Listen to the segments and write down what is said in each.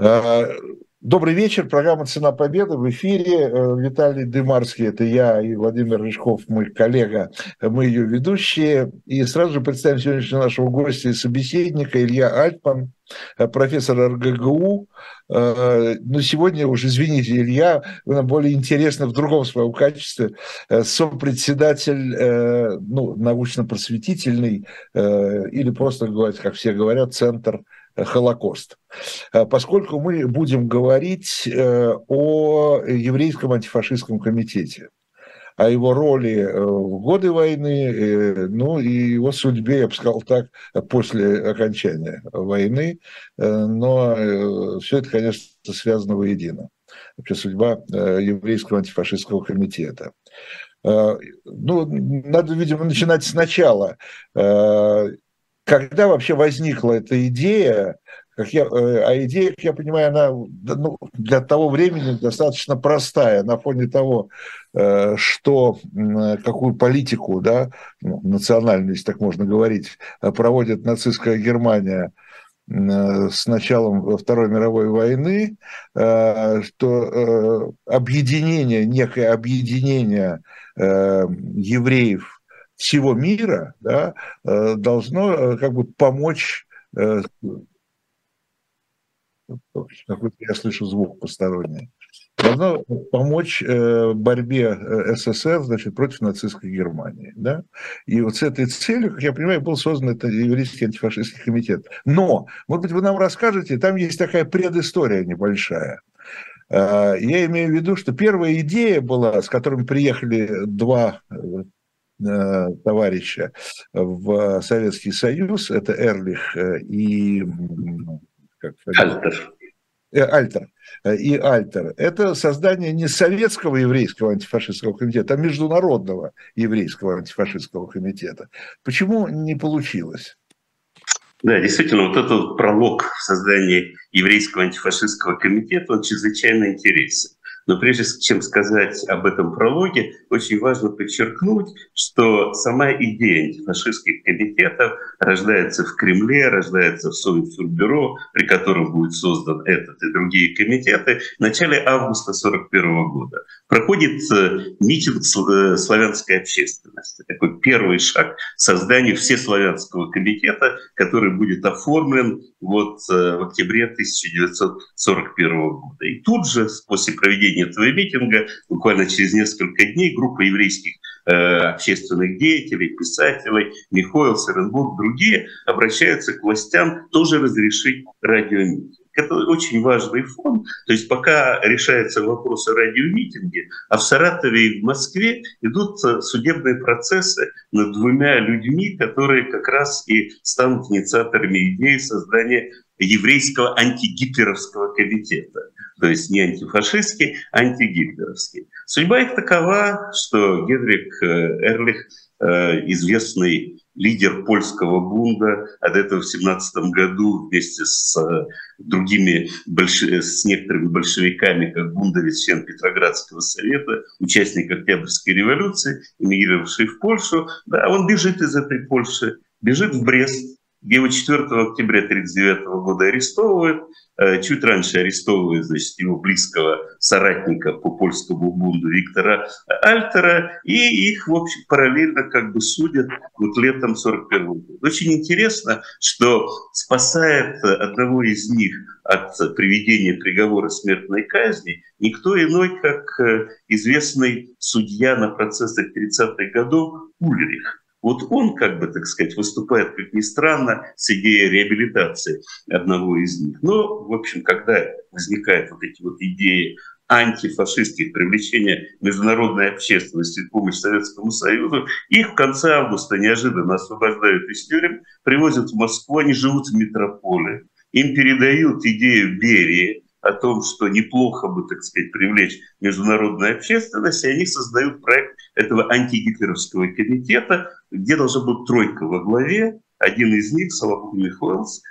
А, добрый вечер, программа «Цена победы» в эфире. Э, Виталий Дымарский, это я, и Владимир Рыжков, мой коллега, мы ее ведущие. И сразу же представим сегодняшнего нашего гостя и собеседника Илья Альтман, э, профессор РГГУ. Э, но сегодня уже, извините, Илья, вы нам более интересны в другом своем качестве. Сопредседатель ну, научно-просветительный или просто, говорить, как все говорят, центр Холокост. Э, поскольку мы будем говорить э, о еврейском антифашистском комитете, о его роли э, в годы войны, ну и его судьбе, я бы сказал так, после окончания войны, но все это, конечно, связано воедино. Вообще судьба еврейского антифашистского комитета. Ну, надо, видимо, начинать сначала когда вообще возникла эта идея, как я, э, а идея, как я понимаю, она ну, для того времени достаточно простая на фоне того, э, что какую политику, да, ну, национальную, если так можно говорить, проводит нацистская Германия с началом Второй мировой войны, э, что объединение, некое объединение евреев всего мира да, э, должно э, как бы помочь э, какой-то я слышу звук посторонний, должно помочь борьбе СССР значит, против нацистской Германии. Да? И вот с этой целью, как я понимаю, был создан этот еврейский антифашистский комитет. Но, может быть, вы нам расскажете, там есть такая предыстория небольшая. Я имею в виду, что первая идея была, с которыми приехали два товарища в Советский Союз, это Эрлих э, и... Как Альтер. Э, Альтер. И Альтер. Это создание не советского еврейского антифашистского комитета, а международного еврейского антифашистского комитета. Почему не получилось? Да, действительно, вот этот пролог в создании еврейского антифашистского комитета, он чрезвычайно интересен. Но прежде чем сказать об этом прологе, очень важно подчеркнуть, что сама идея антифашистских комитетов рождается в Кремле, рождается в Совинформбюро, при котором будет создан этот и другие комитеты в начале августа 1941 года. Проходит э, митинг э, славянской общественности. Такой первый шаг к созданию Всеславянского комитета, который будет оформлен вот э, в октябре 1941 года. И тут же, после проведения этого митинга буквально через несколько дней группа еврейских э, общественных деятелей, писателей, Михоил, Саренбург, другие обращаются к властям тоже разрешить радиомитинг. Это очень важный фон. То есть пока решается вопрос о радиомитинге, а в Саратове и в Москве идут э, судебные процессы над двумя людьми, которые как раз и станут инициаторами идеи создания еврейского антигитлеровского комитета то есть не антифашистский, а антигитлеровский. Судьба их такова, что Генрик э, Эрлих, э, известный лидер польского бунда, от этого в 17 году вместе с э, другими, с некоторыми большевиками, как бундовец, член Петроградского совета, участник Октябрьской революции, эмигрировавший в Польшу, да, он бежит из этой Польши, бежит в Брест, его 4 октября 1939 года арестовывают, Э, чуть раньше арестовывают значит, его близкого соратника по польскому бунду Виктора Альтера, и их, в общем, параллельно как бы судят вот летом 41 года. Очень интересно, что спасает одного из них от приведения приговора смертной казни никто иной, как э, известный судья на процессах 30-х годов Ульрих. Вот он, как бы, так сказать, выступает, как ни странно, с идеей реабилитации одного из них. Но, в общем, когда возникают вот эти вот идеи антифашистских, привлечения международной общественности в помощь Советскому Союзу. Их в конце августа неожиданно освобождают из тюрем, привозят в Москву, они живут в метрополе. Им передают идею Берии, о том, что неплохо бы, так сказать, привлечь международную общественность, и они создают проект этого антигитлеровского комитета, где должна быть тройка во главе, один из них, Соломон Михоэлс,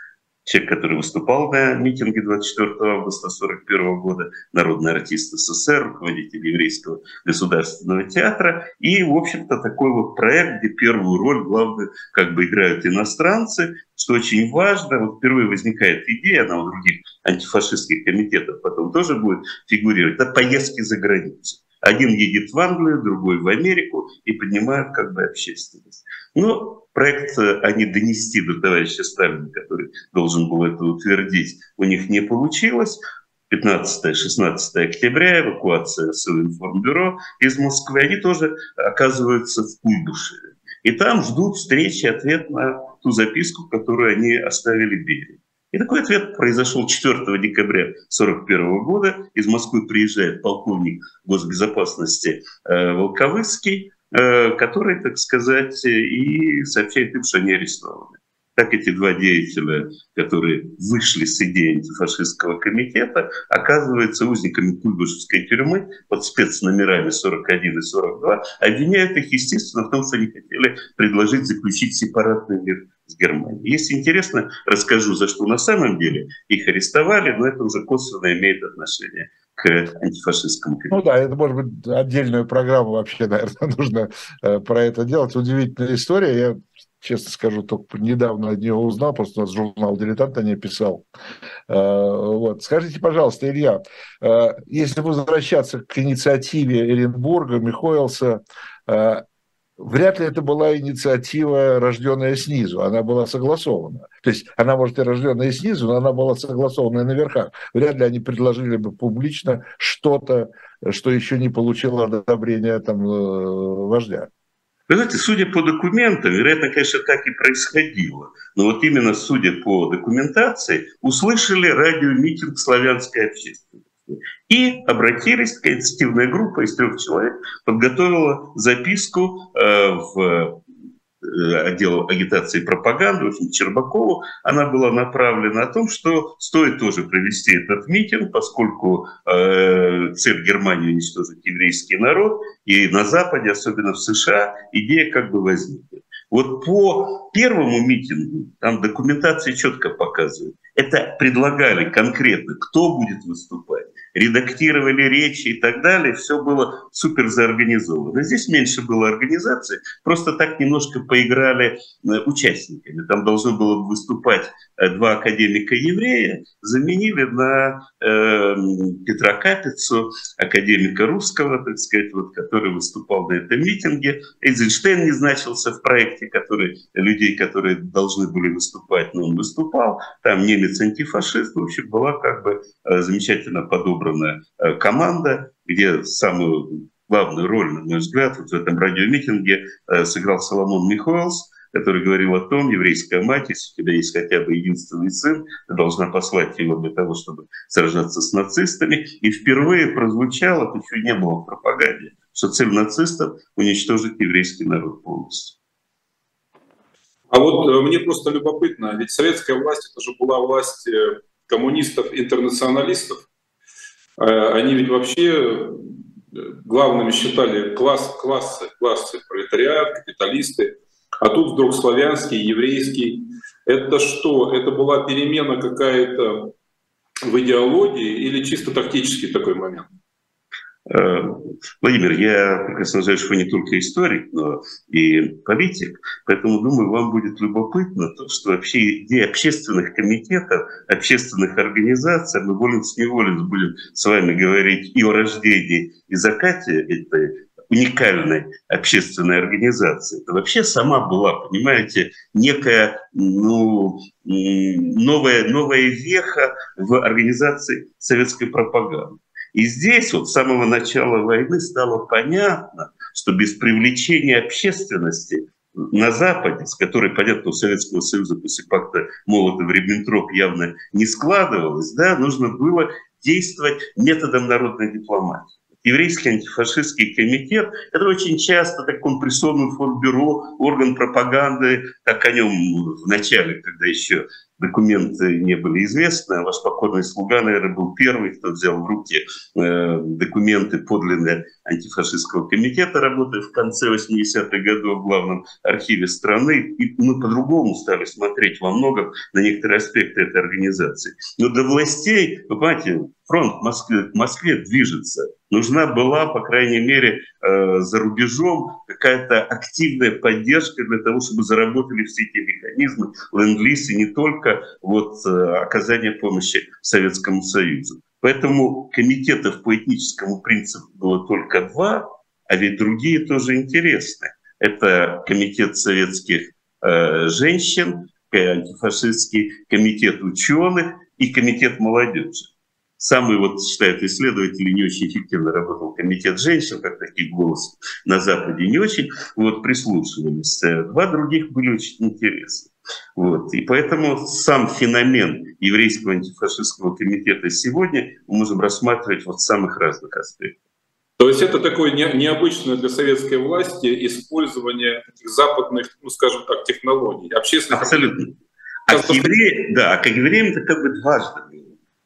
человек, который выступал на митинге 24 августа 1941 года, народный артист СССР, руководитель еврейского государственного театра. И, в общем-то, такой вот проект, где первую роль главную как бы играют иностранцы, что очень важно. Вот впервые возникает идея, она у других антифашистских комитетов потом тоже будет фигурировать, это поездки за границу. Один едет в Англию, другой в Америку и поднимают как бы общественность. Но проект э, они донести до товарища Сталина, который должен был это утвердить, у них не получилось. 15-16 октября, эвакуация Совинформбюро из Москвы, они тоже оказываются в Куйбышеве. И там ждут встречи, ответ на ту записку, которую они оставили Берии. И такой ответ произошел 4 декабря 1941 года. Из Москвы приезжает полковник госбезопасности э, Волковыцкий, э, который, так сказать, и сообщает им, что они арестованы. Так эти два деятеля, которые вышли с идеи антифашистского комитета, оказываются узниками Куйбышевской тюрьмы под спецномерами 41 и 42, обвиняют их, естественно, в том, что они хотели предложить заключить сепаратный мир с Германией. Если интересно, расскажу, за что на самом деле их арестовали, но это уже косвенно имеет отношение к антифашистскому комитету. Ну да, это может быть отдельную программу вообще, наверное, нужно э, про это делать. Удивительная история. Я честно скажу, только недавно от нее узнал, просто у нас журнал «Дилетант» о ней писал. Э, вот. Скажите, пожалуйста, Илья, э, если возвращаться к инициативе Эренбурга, Михоэлса, вряд ли это была инициатива, рожденная снизу, она была согласована. То есть она, может, и рожденная снизу, но она была согласованная на. Вряд ли они предложили бы публично что-то, что еще не получило одобрения там, э, вождя. Вы знаете, судя по документам, вероятно, конечно, так и происходило. Но вот именно судя по документации, услышали радиомитинг славянской общественности. И обратились, инициативная группа из трех человек подготовила записку э, в э, отдел агитации и пропаганды, в общем, Чербакову, она была направлена о том, что стоит тоже провести этот митинг, поскольку э, цель Германии уничтожить еврейский народ, и на Западе, особенно в США, идея как бы возникла. Вот по первому митингу, там документация четко показывает, это предлагали конкретно, кто будет выступать, редактировали речи и так далее, все было супер заорганизовано. Здесь меньше было организации, просто так немножко поиграли э, участниками. Там должно было выступать э, два академика-еврея, заменили на э, Петра Капицу, академика русского, так сказать, вот, который выступал на этом митинге. Эйзенштейн не значился в проекте, который, людей, которые должны были выступать, но он выступал. Там немец-антифашист, в общем, была как бы э, замечательно подобрана собранная э, команда, где самую главную роль, на мой взгляд, вот в этом радиомитинге э, сыграл Соломон Михоэлс, который говорил о том, еврейская мать, если у тебя есть хотя бы единственный сын, ты должна послать его для того, чтобы сражаться с нацистами. И впервые прозвучало, это еще не было в пропаганде, что цель нацистов — уничтожить еврейский народ полностью. А вот э, мне просто любопытно, ведь советская власть, это же была власть коммунистов-интернационалистов, они ведь вообще э, главными считали класс, классы, классы, пролетариат, капиталисты, а тут вдруг славянский, еврейский. Это что? Это была перемена какая-то в идеологии или чисто тактический такой момент? Э, Владимир, я прекрасно знаю, что вы не только историк, но и политик, поэтому, думаю, вам будет любопытно то, что вообще идея общественных комитетов, общественных организаций, мы волен-неволен будем с вами говорить и о рождении, и закате этой уникальной общественной организации. Это вообще сама была, понимаете, некая ну, новая, новая веха в организации советской пропаганды. И здесь вот с самого начала войны стало понятно, что без привлечения общественности на Западе, с которой, понятно, у Советского Союза после пакта Молотов-Риббентроп явно не складывалось, да, нужно было действовать методом народной дипломатии. Еврейский антифашистский комитет – это очень часто так компрессионный формбюро, орган пропаганды, как о нем в начале, когда еще документы не были известны. Ваш покорный слуга, наверное, был первый, кто взял в руки э, документы подлинные антифашистского комитета, работая в конце 80-х годов в главном архиве страны. И мы по-другому стали смотреть во многом на некоторые аспекты этой организации. Но для властей, вы понимаете, фронт в Москве, в Москве движется. Нужна была, по крайней мере, э, за рубежом какая-то активная поддержка для того, чтобы заработали все эти механизмы ленд-лиз и не только вот, э, оказание помощи Советскому Союзу. Поэтому комитетов по этническому принципу было только два, а ведь другие тоже интересны. Это комитет советских э, женщин, антифашистский комитет ученых и комитет молодежи. Самый, вот считают исследователи, не очень эффективно работал комитет женщин, как таких голосов на Западе не очень, вот прислушивались. Два других были очень интересны. Вот. И поэтому сам феномен еврейского антифашистского комитета сегодня мы можем рассматривать вот в самых разных аспектах. То есть это такое необычное для советской власти использование западных, ну скажем так, технологий, общественных... Абсолютно. А к евреям, да, а к евреям это как бы дважды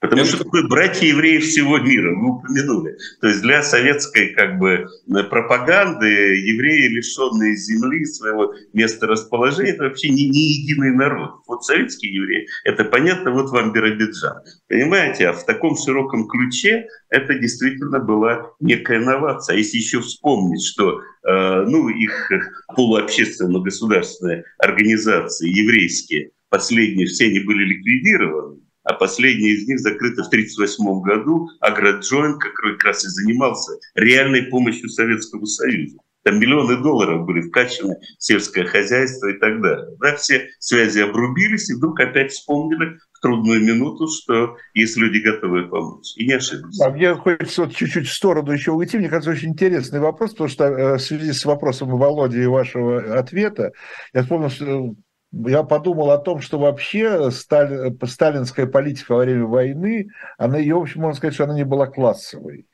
Потому что такое братья евреев всего мира, вы упомянули. То есть для советской как бы пропаганды евреи, лишенные земли, своего места расположения, это вообще не, не единый народ. Вот советские евреи, это понятно, вот вам Биробиджан. Понимаете, а в таком широком ключе это действительно была некая инновация. А если еще вспомнить, что э, ну, их полуобщественно-государственные организации еврейские, последние все они были ликвидированы, а последняя из них закрыта в 1938 году, Агроджойнт как раз и занимался реальной помощью Советскому Союзу. Там миллионы долларов были вкачаны в сельское хозяйство и так далее. Да, все связи обрубились, и вдруг опять вспомнили в трудную минуту, что есть люди готовы помочь. И не ошиблись. А мне хочется вот чуть-чуть в сторону еще уйти. Мне кажется, очень интересный вопрос, потому что э, в связи с вопросом Володи и вашего ответа, я вспомнил, что я подумал о том, что вообще сталь, сталинская политика во время войны, она ее, в общем, можно сказать, что она не была классовой.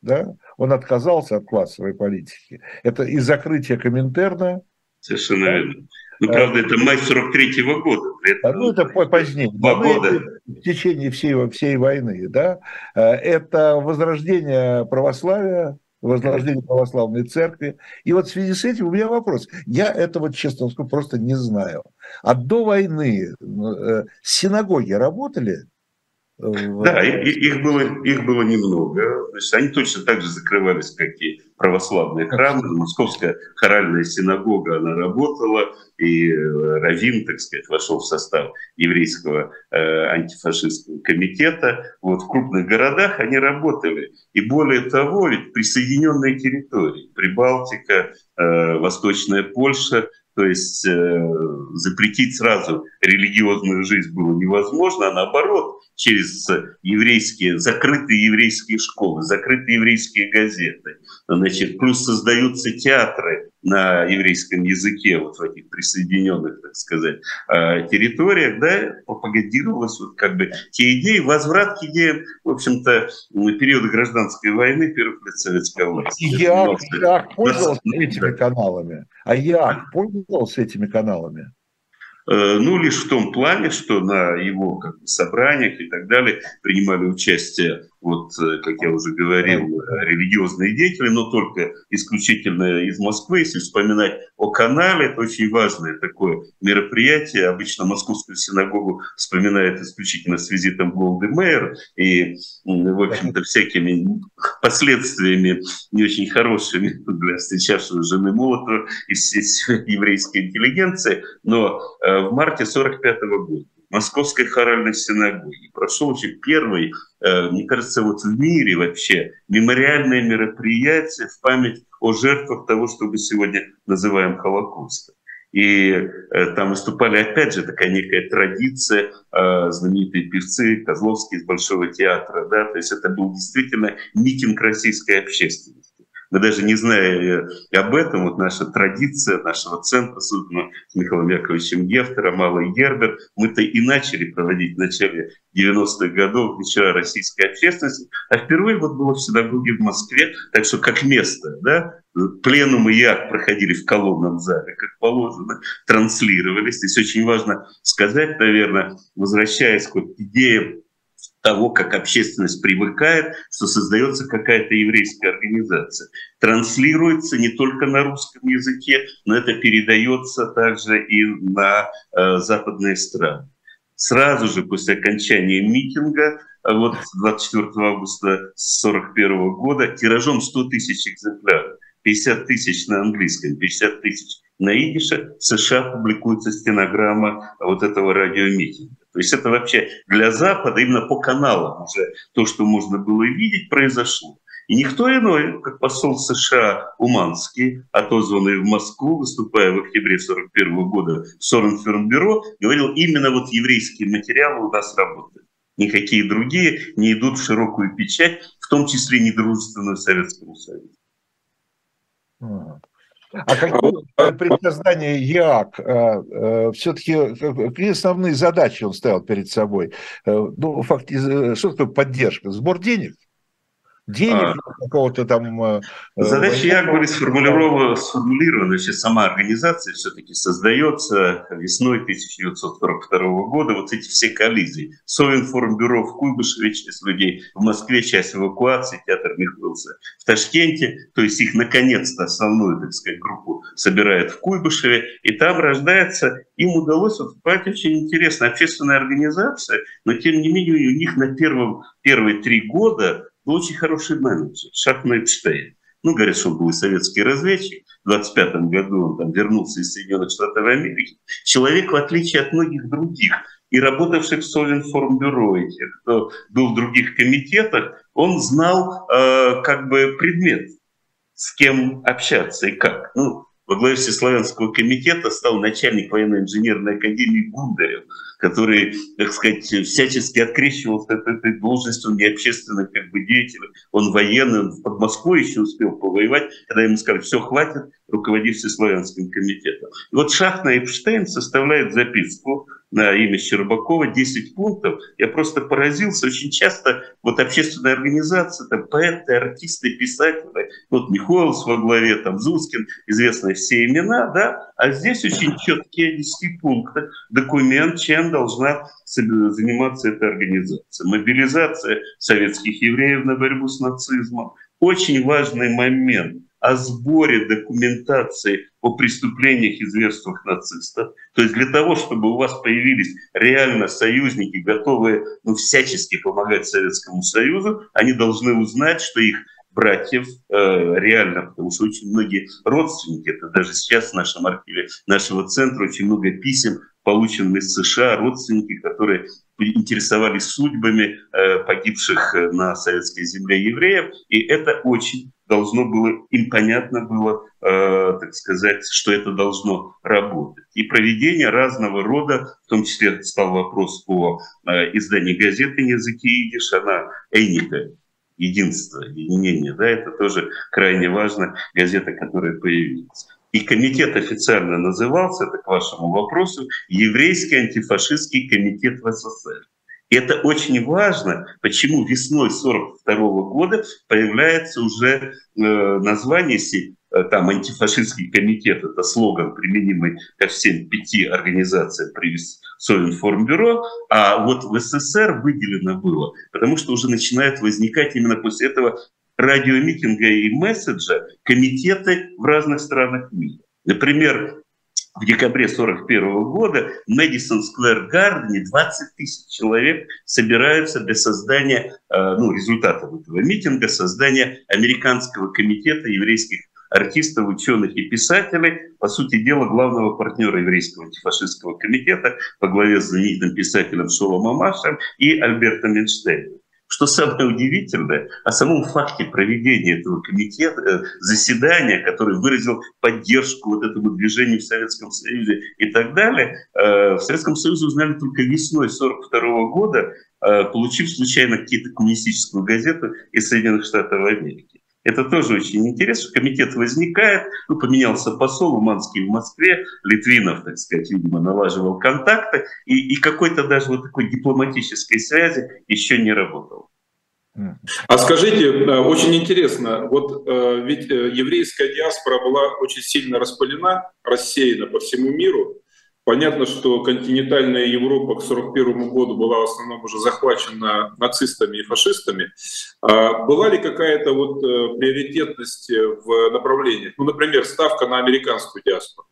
Да? Он отказался от классовой политики. Это и закрытие Коминтерна. Совершенно верно. Ну, правда, это май 43-го года. Это, ну, это позднее. Два года. В течение всей, всей войны. Да? Это возрождение православия, возрождение православной церкви. И вот в связи с этим у меня вопрос. Я этого, честно скажу, просто не знаю. А до войны э, синагоги работали? Да, их было, их было немного. Значит, они точно так же закрывались, как и православные храмы. Московская хоральная синагога, она работала, и э, Равин, так сказать, вошел в состав еврейского э, антифашистского комитета. Вот в крупных городах они работали. И более того, ведь присоединенные территории, Прибалтика, э, Восточная Польша – то есть э, запретить сразу религиозную жизнь было невозможно, а наоборот, через еврейские, закрытые еврейские школы, закрытые еврейские газеты, значит, плюс создаются театры на еврейском языке вот в этих присоединенных, так сказать, э, территориях, да, пропагандировалось вот как бы те идеи, возврат к идеям, в общем-то, периода гражданской войны, первых лет советской власти. Я, я пользовался этими каналами. А я пользовался этими каналами? Ну, лишь в том плане, что на его как бы, собраниях и так далее принимали участие вот, э, как я уже говорил, э, религиозные деятели, но только исключительно из Москвы. Если вспоминать о канале, это очень важное такое мероприятие. Обычно Московскую синагогу вспоминают исключительно с визитом Голды Мэйр и, в общем-то, всякими последствиями не очень хорошими для встречавшего жены Молотова и всей еврейской интеллигенции. Но э, в марте 1945 года Московской хоральной синагоги. Прошел уже первый, э, мне кажется, вот в мире вообще мемориальное мероприятие в память о жертвах того, что мы сегодня называем Холокостом. И э, там выступали, опять же, такая некая традиция, э, знаменитые певцы Козловский из Большого театра, да, то есть это был действительно митинг российской общественности. Мы даже не зная об этом, вот наша традиция нашего центра, созданного с Михаилом Яковлевичем Гефтером, Малый Гербер, мы-то и начали проводить в начале 90-х годов вечера российской общественности, а впервые вот было в синагоге в Москве, так что как место, да, пленум и як проходили в колонном зале, как положено, транслировались. Здесь очень важно сказать, наверное, возвращаясь к идее того, как общественность привыкает, что создается какая-то еврейская организация. Транслируется не только на русском языке, но это передается также и на э, западные страны. Сразу же после окончания митинга, э, вот 24 августа 1941 года, тиражом 100 тысяч экземпляров, 50 тысяч на английском, 50 тысяч на идише, в США публикуется стенограмма вот этого радиомитинга. То есть это вообще для Запада именно по каналам уже то, что можно было видеть, произошло. И никто иной, как посол США Уманский, отозванный в Москву, выступая в октябре 1941 года в Соренфернбюро, говорил, именно вот еврейские материалы у нас работают. Никакие другие не идут в широкую печать, в том числе недружественную Советскому Союзу. А какие при создании ЯАК э, э, все-таки какие основные задачи он ставил перед собой? Э, ну, фактически, что такое поддержка? Сбор денег? Денег а, какого-то там... Э, Задача Ягбари сформулирована, сформулирована, значит, сама организация все-таки создается весной 1942 года, вот эти все коллизии. Совинформбюро в Куйбышеве, часть людей, в Москве часть эвакуации, театр Михайловца в Ташкенте, то есть их наконец-то основную, так сказать, группу собирают в Куйбышеве, и там рождается, им удалось, вот, очень интересно, общественная организация, но тем не менее у них на первом, первые три года был очень хороший менеджер, Шахман Эпштейн. Ну, говорят, что он был советский разведчик. В 25 году он там вернулся из Соединенных Штатов Америки. Человек, в отличие от многих других, и работавших в Совинформбюро, и тех, кто был в других комитетах, он знал э, как бы предмет, с кем общаться и как. Ну, во главе Всеславянского комитета стал начальник военно-инженерной академии Гундарев, который, так сказать, всячески открещивался от этой должности, он не общественный как бы деятель, он военный, он в Москве еще успел повоевать, когда ему сказали, все, хватит, руководи Всеславянским комитетом. И вот Шахна Эпштейн составляет записку на имя Щербакова 10 пунктов. Я просто поразился. Очень часто вот общественные организации, там поэты, артисты, писатели, вот Михоэлс во главе, там Зускин, известные все имена, да, а здесь очень четкие 10 пункты, документ, чем должна заниматься эта организация. Мобилизация советских евреев на борьбу с нацизмом. Очень важный момент о сборе документации о преступлениях и зверствах нацистов. То есть для того, чтобы у вас появились реально союзники, готовые ну, всячески помогать Советскому Союзу, они должны узнать, что их братьев э, реально, потому что очень многие родственники, это даже сейчас в нашем архиве нашего центра очень много писем, полученных из США, родственники, которые интересовались судьбами э, погибших э, на советской земле евреев, и это очень должно было, им понятно было, э, так сказать, что это должно работать. И проведение разного рода, в том числе стал вопрос о э, издании газеты на языке идиш, она Эйника, единство, единение, да, это тоже крайне важно, газета, которая появилась. И комитет официально назывался, это к вашему вопросу, Еврейский антифашистский комитет в СССР. И это очень важно, почему весной 1942 года появляется уже э, название э, там антифашистский комитет, это слоган, применимый ко всем пяти организациям при Совинформбюро, а вот в СССР выделено было, потому что уже начинает возникать именно после этого радиомитинга и месседжа комитеты в разных странах мира. Например, в декабре 1941 года в Мэдисон Сквер Гардене 20 тысяч человек собираются для создания, э, ну, результатов этого митинга, создания Американского комитета еврейских артистов, ученых и писателей, по сути дела, главного партнера еврейского антифашистского комитета по главе с знаменитым писателем Шолом Амашем и Альбертом Эйнштейном. Что самое удивительное, о самом факте проведения этого комитета, э, заседания, который выразил поддержку вот этому движению в Советском Союзе и так далее, э, в Советском Союзе узнали только весной 1942 года, э, получив случайно какие-то коммунистическую газету из Соединенных Штатов Америки. Это тоже очень интересно. Комитет возникает, ну, поменялся посол Уманский в Москве, Литвинов, так сказать, видимо, налаживал контакты, и, и какой-то даже вот такой дипломатической связи еще не работал. А скажите, э, очень интересно, вот э, ведь э, еврейская диаспора была очень сильно распылена, рассеяна по всему миру. Понятно, что континентальная Европа к 1941 году была в основном уже захвачена нацистами и фашистами. А была ли какая-то вот приоритетность в направлениях? Ну, например, ставка на американскую диаспору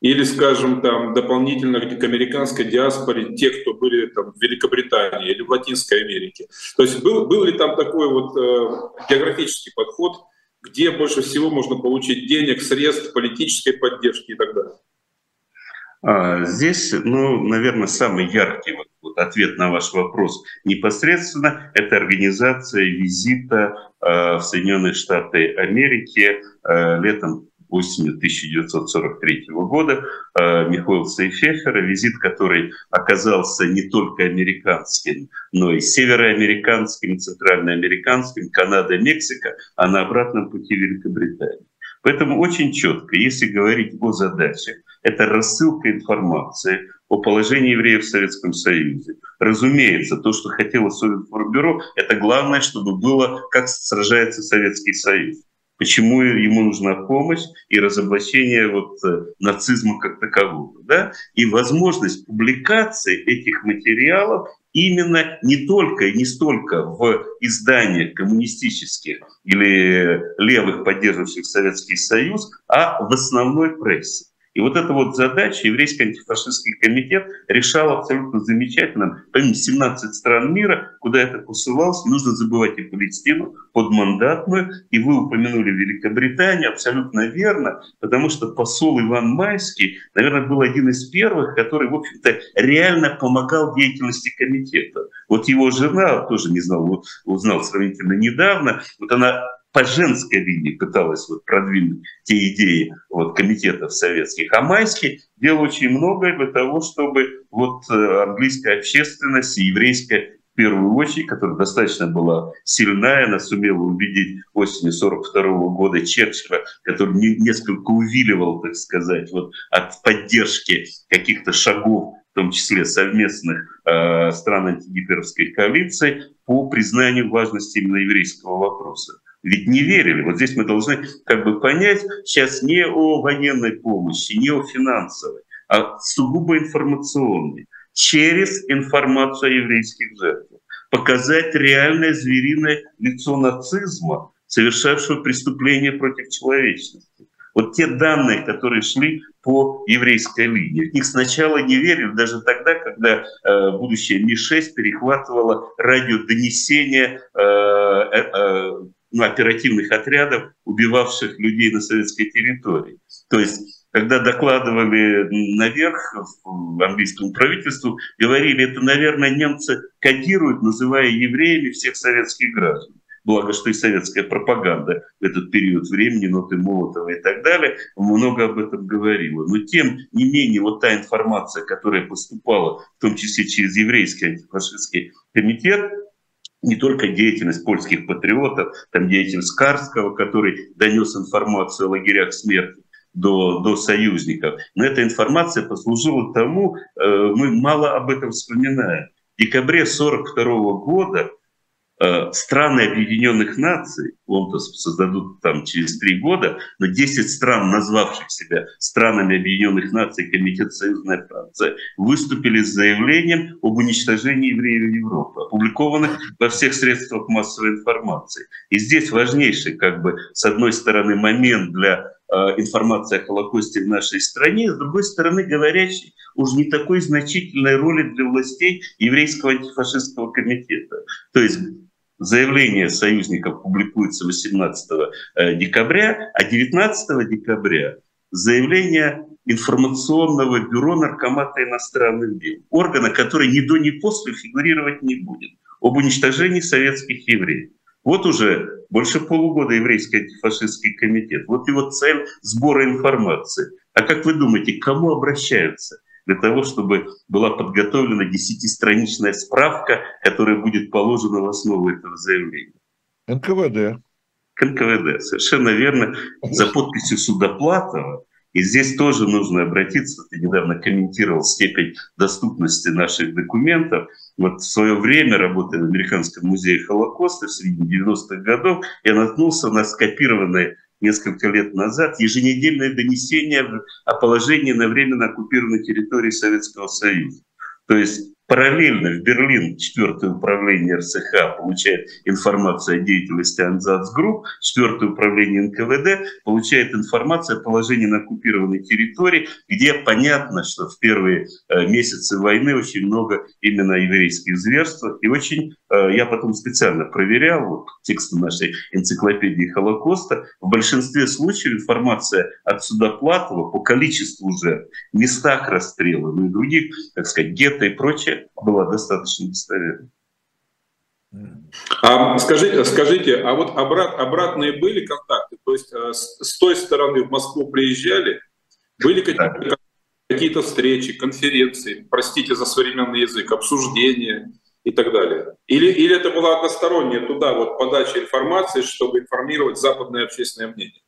или, скажем, там дополнительно к американской диаспоре те, кто были там в Великобритании или в Латинской Америке. То есть был, был ли там такой вот э, географический подход, где больше всего можно получить денег, средств, политической поддержки и так далее? А, здесь, ну, наверное, самый яркий вот, вот ответ на ваш вопрос непосредственно – это организация визита э, в Соединенные Штаты Америки э, летом осенью 1943 года Михаила Сейфефера, визит, который оказался не только американским, но и североамериканским, центральноамериканским, Канада, Мексика, а на обратном пути Великобритании. Поэтому очень четко, если говорить о задачах, это рассылка информации о положении евреев в Советском Союзе. Разумеется, то, что хотело Совинформбюро, это главное, чтобы было, как сражается Советский Союз почему ему нужна помощь и разоблачение вот э, нацизма как такового. Да? И возможность публикации этих материалов именно не только и не столько в изданиях коммунистических или левых, поддерживающих Советский Союз, а в основной прессе. И вот эта вот задача еврейский антифашистский комитет решал абсолютно замечательно. Помимо 17 стран мира, куда это посылалось, нужно забывать и Палестину, подмандатную. И вы упомянули Великобританию, абсолютно верно, потому что посол Иван Майский, наверное, был один из первых, который, в общем-то, реально помогал деятельности комитета. Вот его жена, тоже не знал, узнал сравнительно недавно, вот она по женской линии пыталась вот продвинуть те идеи вот, комитетов советских. А Майский делал очень многое для того, чтобы вот э, английская общественность и еврейская в первую очередь, которая достаточно была сильная, она сумела убедить осенью 42 года Черчилля, который несколько увиливал, так сказать, вот, от поддержки каких-то шагов в том числе совместных э, стран антигитлеровской коалиции, по признанию важности именно еврейского вопроса ведь не верили. Вот здесь мы должны как бы понять сейчас не о военной помощи, не о финансовой, а сугубо информационной. Через информацию о еврейских жертвах. Показать реальное звериное лицо нацизма, совершавшего преступление против человечности. Вот те данные, которые шли по еврейской линии. В них сначала не верили, даже тогда, когда э, будущее Ми-6 перехватывало радиодонесения э, э, э ну, оперативных отрядов, убивавших людей на советской территории. То есть когда докладывали наверх английскому правительству, говорили, это, наверное, немцы кодируют, называя евреями всех советских граждан. Благо, что и советская пропаганда в этот период времени, ноты Молотова и так далее, много об этом говорила. Но тем не менее, вот та информация, которая поступала, в том числе через еврейский антифашистский комитет, не только деятельность польских патриотов, там деятельность Карского, который донес информацию о лагерях смерти до, до союзников. Но эта информация послужила тому, э, мы мало об этом вспоминаем. В декабре 1942 года страны Объединенных Наций, он-то создадут там через три года, но 10 стран, назвавших себя странами Объединенных Наций, Комитет Союзная Франция, выступили с заявлением об уничтожении евреев Европы, опубликованных во всех средствах массовой информации. И здесь важнейший, как бы, с одной стороны, момент для э, информации о Холокосте в нашей стране, с другой стороны, говорящий уж не такой значительной роли для властей еврейского антифашистского комитета. То есть заявление союзников публикуется 18 э, декабря, а 19 декабря заявление информационного бюро Наркомата иностранных дел, органа, который ни до, ни после фигурировать не будет, об уничтожении советских евреев. Вот уже больше полугода еврейский антифашистский комитет. Вот его цель сбора информации. А как вы думаете, к кому обращаются? Для того, чтобы была подготовлена десятистраничная справка, которая будет положена в основу этого заявления. НКВД. к НКВД. Совершенно верно. За подписью Судоплатова и здесь тоже нужно обратиться, ты недавно комментировал степень доступности наших документов. Вот в свое время, работая в Американском музее Холокоста в середине 90-х годов, я наткнулся на скопированное несколько лет назад еженедельное донесение о положении на временно оккупированной территории Советского Союза. То есть Параллельно в Берлин четвертое управление РСХ получает информацию о деятельности Анзацгрупп, четвертое управление НКВД получает информацию о положении на оккупированной территории, где понятно, что в первые э, месяцы войны очень много именно еврейских зверств. И очень, э, я потом специально проверял вот, тексты нашей энциклопедии Холокоста, в большинстве случаев информация от Судоплатова по количеству жертв, местах расстрела, ну и других, так сказать, гетто и прочее, была достаточно достоверной. А скажите, скажите, а вот обрат, обратные были контакты? То есть э, с, с той стороны в Москву приезжали, были какие-то, какие-то встречи, конференции, простите за современный язык, обсуждения и так далее? Или, или это была односторонняя туда вот подача информации, чтобы информировать западное общественное мнение?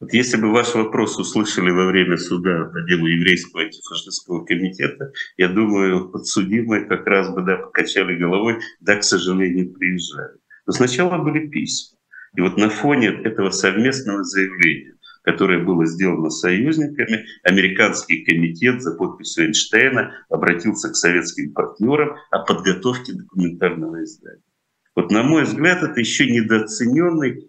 Вот если бы ваш вопрос услышали во время суда по делу еврейского антифашистского комитета, я думаю, подсудимые как раз бы да, покачали головой, да, к сожалению, приезжали. Но сначала были письма. И вот на фоне этого совместного заявления, которое было сделано союзниками, американский комитет за подписью Эйнштейна обратился к советским партнерам о подготовке документального издания. Вот на мой взгляд, это еще недооцененный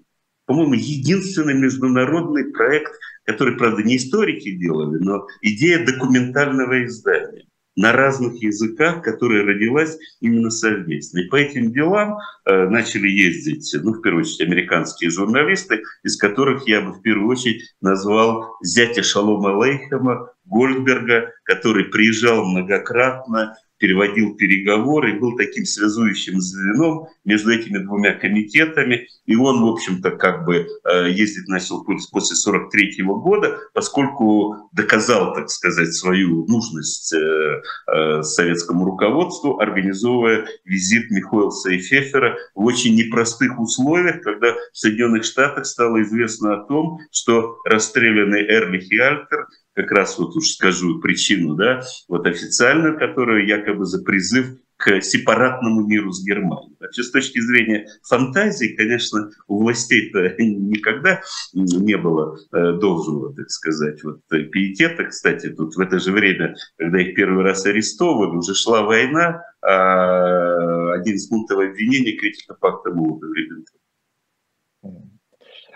по-моему, единственный международный проект, который, правда, не историки делали, но идея документального издания на разных языках, которая родилась именно совместно. И по этим делам э, начали ездить, ну, в первую очередь, американские журналисты, из которых я бы в первую очередь назвал зятя Шалома Лейхема, Гольдберга, который приезжал многократно, переводил переговоры, был таким связующим звеном между этими двумя комитетами. И он, в общем-то, как бы э, ездить начал после 43 года, поскольку доказал, так сказать, свою нужность э, э, советскому руководству, организовывая визит Михаила и Фефера в очень непростых условиях, когда в Соединенных Штатах стало известно о том, что расстрелянный Эрлих и Альтер как раз вот уж скажу причину, да, вот официальную, которую якобы за призыв к сепаратному миру с Германией. Вообще, с точки зрения фантазии, конечно, у властей-то никогда не было э, должного, так сказать, вот пиетета. Кстати, тут в это же время, когда их первый раз арестовывали, уже шла война, а один из пунктов обвинения критика пакта Молотова-Риббентропа.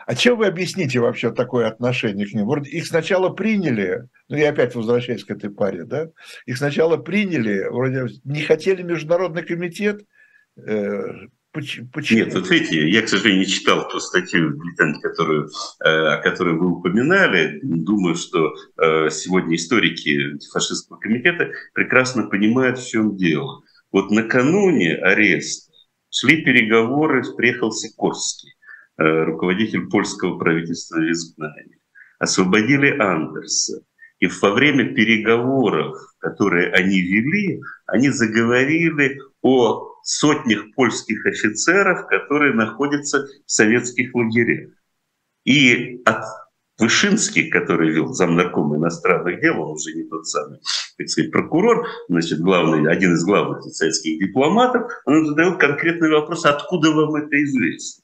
А чем вы объясните вообще такое отношение к ним? Вроде их сначала приняли, ну я опять возвращаюсь к этой паре, да, их сначала приняли, вроде не хотели международный комитет, э, Почему? Нет, вот видите, я, к сожалению, не читал ту статью, которую, э, о которой вы упоминали. Думаю, что э, сегодня историки фашистского комитета прекрасно понимают, в чем дело. Вот накануне ареста шли переговоры, приехал Сикорский. Э, руководитель польского правительства в изгнании. Освободили Андерса. И во время переговоров, которые они вели, они заговорили о сотнях польских офицеров, которые находятся в советских лагерях. И от Вышинский, который вел замнарком иностранных дел, он уже не тот самый, так сказать, прокурор, значит, главный, один из главных советских дипломатов, он задает конкретный вопрос, откуда вам это известно?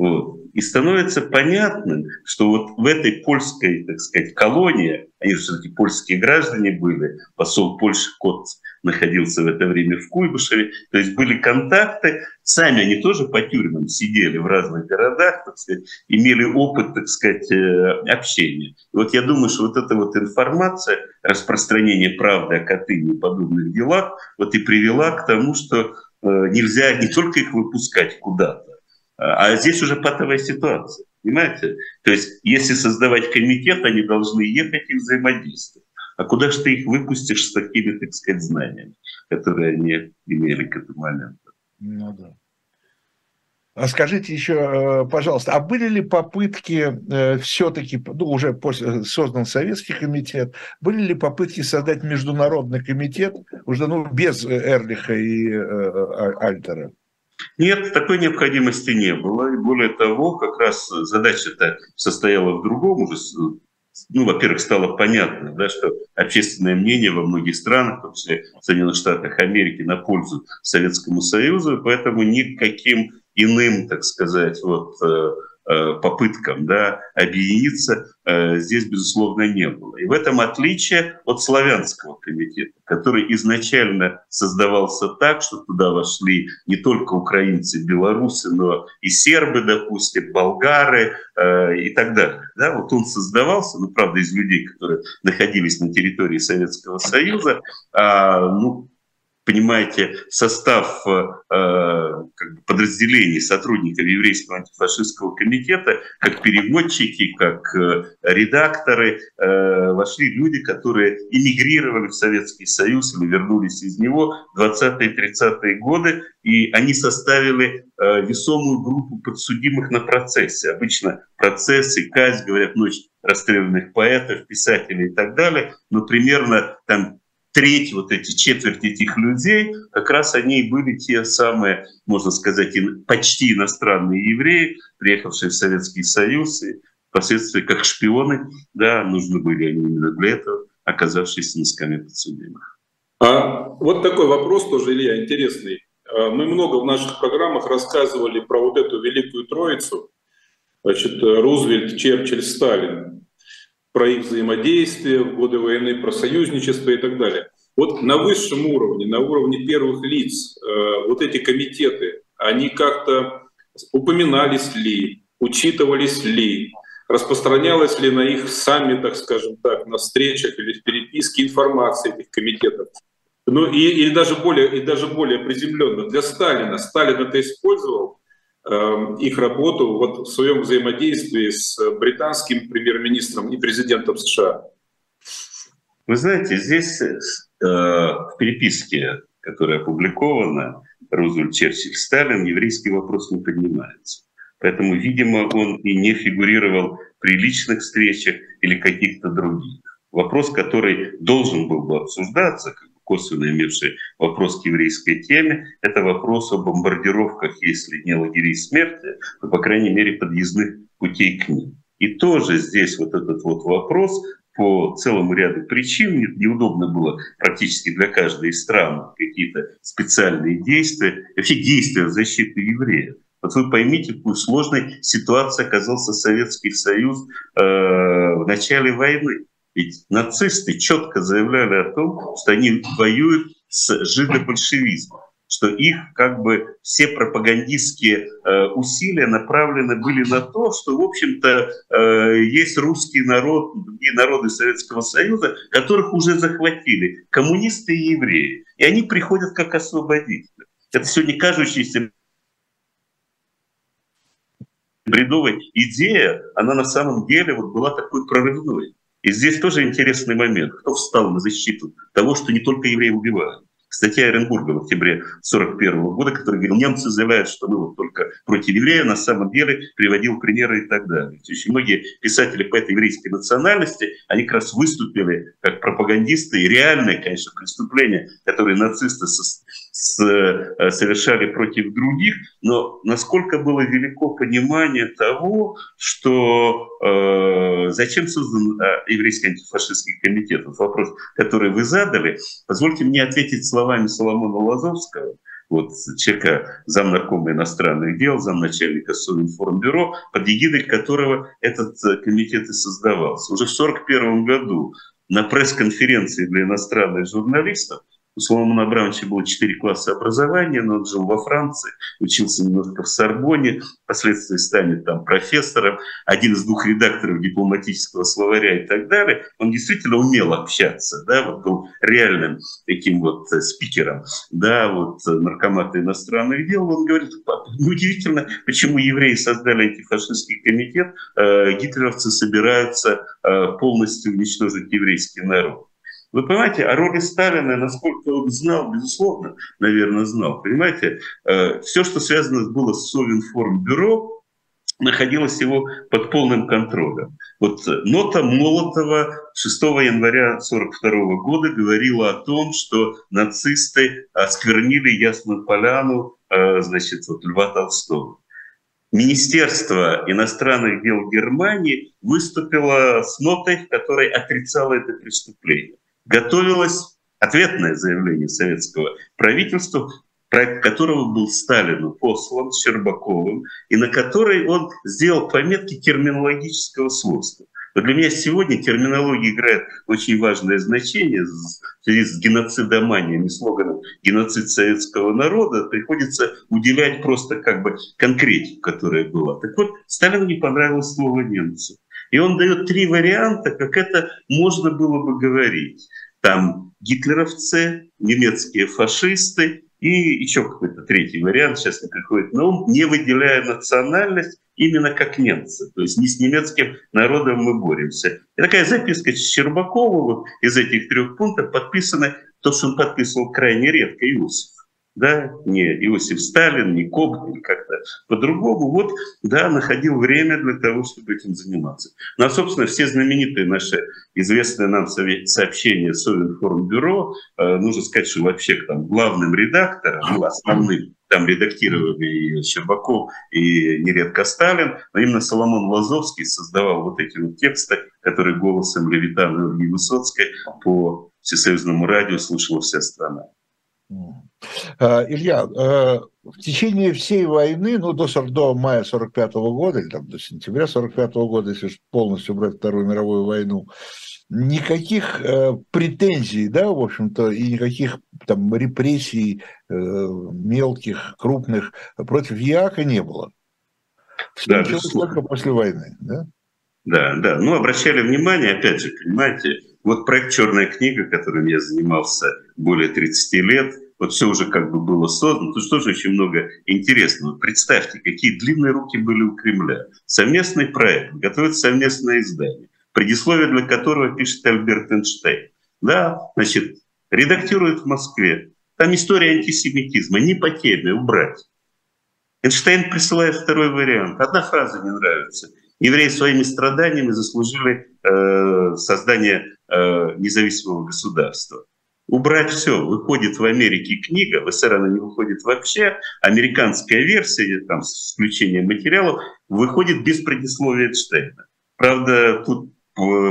Вот. И становится понятным, что вот в этой польской, так сказать, колонии, они же все-таки польские граждане были, посол Польши Кот находился в это время в Куйбышеве, то есть были контакты, сами они тоже по тюрьмам сидели в разных городах, так сказать, имели опыт, так сказать, э, общения. И вот я думаю, что вот эта вот информация, распространение правды о Катыни и подобных делах, вот и привела к тому, что э, нельзя не только их выпускать куда-то, а здесь уже патовая ситуация, понимаете? То есть если создавать комитет, они должны ехать и взаимодействовать. А куда же ты их выпустишь с такими, так сказать, знаниями, которые они имели к этому моменту? Ну да. А скажите еще, э, пожалуйста, а были ли попытки э, все-таки, ну, уже после, создан Советский комитет, были ли попытки создать международный комитет, уже ну, без Эрлиха и э, Альтера? Нет, такой необходимости не было. И более того, как раз задача-то состояла в другом уже. Ну, во-первых, стало понятно, да, что общественное мнение во многих странах, в том числе в Соединенных Штатах Америки, на пользу Советскому Союзу, поэтому никаким иным, так сказать, вот, э, попыткам да, объединиться э, здесь, безусловно, не было. И в этом отличие от славянского комитета, который изначально создавался так, что туда вошли не только украинцы, белорусы, но и сербы, допустим, болгары э, и так далее. Да, вот он создавался, ну, правда, из людей, которые находились на территории Советского Союза, а, ну, понимаете, состав э, как бы подразделений сотрудников еврейского антифашистского комитета, как переводчики, как э, редакторы, э, вошли люди, которые эмигрировали в Советский Союз или вернулись из него в 20-30-е годы, и они составили э, весомую группу подсудимых на процессе. Обычно процессы, казнь, говорят, ночь расстрелянных поэтов, писателей и так далее, но примерно там треть, вот эти четверть этих людей, как раз они и были те самые, можно сказать, почти иностранные евреи, приехавшие в Советский Союз, и впоследствии как шпионы, да, нужны были они именно для этого, оказавшиеся на подсудимых. А вот такой вопрос тоже, Илья, интересный. А, мы много в наших программах рассказывали про вот эту великую троицу, значит, Рузвельт, Черчилль, Сталин про их взаимодействие в годы войны, про союзничество и так далее. Вот на высшем уровне, на уровне первых лиц, э, вот эти комитеты, они как-то упоминались ли, учитывались ли, распространялась ли на их саммитах, скажем так, на встречах или в переписке информация этих комитетов. Ну и, и, даже более, и даже более приземленно. Для Сталина, Сталин это использовал, Эм, их работу вот в своем взаимодействии с британским премьер-министром и президентом США? Вы знаете, здесь э, в переписке, которая опубликована, Рузвельт, Черчилль, Сталин, еврейский вопрос не поднимается. Поэтому, видимо, он и не фигурировал при личных встречах или каких-то других. Вопрос, который должен был бы обсуждаться, как косвенно имевший вопрос к еврейской теме, это вопрос о бомбардировках, если не лагерей смерти, то, по крайней мере, подъездных путей к ним. И тоже здесь вот этот вот вопрос по целому ряду причин неудобно было практически для каждой из стран какие-то специальные действия, вообще действия в защиту евреев. Вот вы поймите, в какой сложной ситуации оказался Советский Союз э, в начале войны. Ведь нацисты четко заявляли о том, что они воюют с жидобольшевизмом, что их как бы все пропагандистские э, усилия направлены были на то, что, в общем-то, э, есть русский народ, другие народы Советского Союза, которых уже захватили, коммунисты и евреи. И они приходят как освободители. Это сегодня кажущаяся бредовая идея, она на самом деле вот была такой прорывной. И здесь тоже интересный момент. Кто встал на защиту того, что не только евреи убивают? Статья Оренбурга в октябре 1941 года, который говорил, немцы заявляют, что мы вот только против евреев, на самом деле приводил примеры и так далее. То есть многие писатели по этой еврейской национальности, они как раз выступили как пропагандисты, и реальные, конечно, преступления, которые нацисты с, э, совершали против других, но насколько было велико понимание того, что э, зачем создан э, еврейский антифашистский комитет? Вот вопрос, который вы задали, позвольте мне ответить словами Соломона Лазовского, вот человека, замнаркома иностранных дел, замначальника Совинформбюро, под эгидой которого этот э, комитет и создавался. Уже в 1941 году на пресс-конференции для иностранных журналистов у Соломона Абрамовича было четыре класса образования, но он жил во Франции, учился немножко в Сорбоне, впоследствии станет там профессором, один из двух редакторов дипломатического словаря и так далее. Он действительно умел общаться, да, вот был реальным таким вот э, спикером, да, вот э, наркомата иностранных дел. Он говорит, неудивительно, почему евреи создали антифашистский комитет, э, гитлеровцы собираются полностью уничтожить еврейский народ. Вы понимаете, о роли Сталина, насколько он знал, безусловно, наверное, знал. Понимаете, э, все, что связано было с Совинформбюро, находилась его под полным контролем. Вот нота Молотова 6 января 1942 года говорила о том, что нацисты осквернили Ясную Поляну, э, значит, вот Льва Толстого. Министерство иностранных дел Германии выступило с нотой, в которой отрицало это преступление. Готовилось ответное заявление советского правительства, проект которого был Сталину послан Щербаковым, и на который он сделал пометки терминологического свойства. Но для меня сегодня терминология играет очень важное значение. В связи с геноцидоманией и слоганом «геноцид советского народа» приходится уделять просто как бы конкретику, которая была. Так вот, Сталину не понравилось слово «немцы». И он дает три варианта, как это можно было бы говорить. Там гитлеровцы, немецкие фашисты и еще какой-то третий вариант сейчас не приходит на ум, не выделяя национальность именно как немцы. То есть не с немецким народом мы боремся. И такая записка Щербакова вот из этих трех пунктов подписана, то, что он подписывал крайне редко, Иосиф да, не Иосиф Сталин, не или как-то по-другому, вот, да, находил время для того, чтобы этим заниматься. Ну, а, собственно, все знаменитые наши, известные нам сообщения Совинформбюро, э, нужно сказать, что вообще там главным редактором, ну, основным, там редактировали и Щербаков, и нередко Сталин, но именно Соломон Лазовский создавал вот эти вот тексты, которые голосом Левитана и Высоцкой по всесоюзному радио слушала вся страна. Илья, а, в течение всей войны, ну, до, до мая 45 года, или там, до сентября 45 года, если полностью брать Вторую мировую войну, никаких э, претензий, да, в общем-то, и никаких там репрессий э, мелких, крупных против ЯКа не было. Все да, только после войны, да? Да, да. Ну, обращали внимание, опять же, понимаете, вот проект «Черная книга», которым я занимался более 30 лет, вот все уже как бы было создано. Тут тоже очень много интересного. Представьте, какие длинные руки были у Кремля. Совместный проект, готовит совместное издание, предисловие для которого пишет Альберт Эйнштейн. Да, значит, редактирует в Москве. Там история антисемитизма, не по теме, убрать. Эйнштейн присылает второй вариант. Одна фраза не нравится. Евреи своими страданиями заслужили э, создание э, независимого государства. Убрать все. Выходит в Америке книга, в СССР она не выходит вообще. Американская версия, там, с включением материалов, выходит без предисловия Эйнштейна. Правда, тут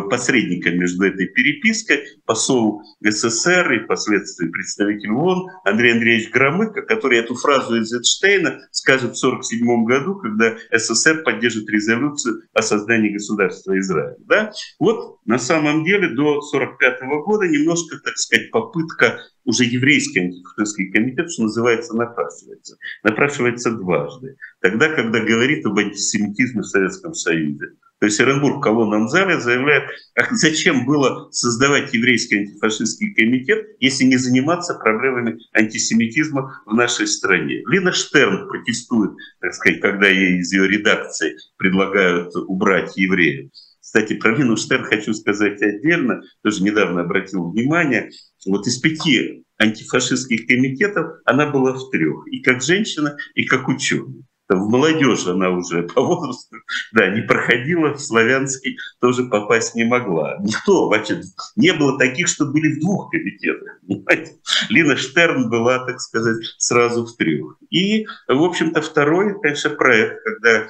посредником между этой перепиской посол СССР и впоследствии представитель ООН Андрей Андреевич Громыко, который эту фразу из Эйнштейна скажет в 1947 году, когда СССР поддержит резолюцию о создании государства Израиль. Да? Вот на самом деле до 1945 года немножко, так сказать, попытка уже еврейский антифашистский комитет, что называется, напрашивается. Напрашивается дважды. Тогда, когда говорит об антисемитизме в Советском Союзе. То есть Оренбург в колонном зале заявляет, а зачем было создавать еврейский антифашистский комитет, если не заниматься проблемами антисемитизма в нашей стране. Лина Штерн протестует, так сказать, когда ей из ее редакции предлагают убрать евреев. Кстати, про Лину Штерн хочу сказать отдельно, тоже недавно обратил внимание, вот из пяти антифашистских комитетов она была в трех, и как женщина, и как ученый в молодежь она уже по возрасту, да, не проходила, в славянский тоже попасть не могла. Никто вообще, не было таких, что были в двух комитетах. Понимаете? Лина Штерн была, так сказать, сразу в трех. И, в общем-то, второй, конечно, проект, когда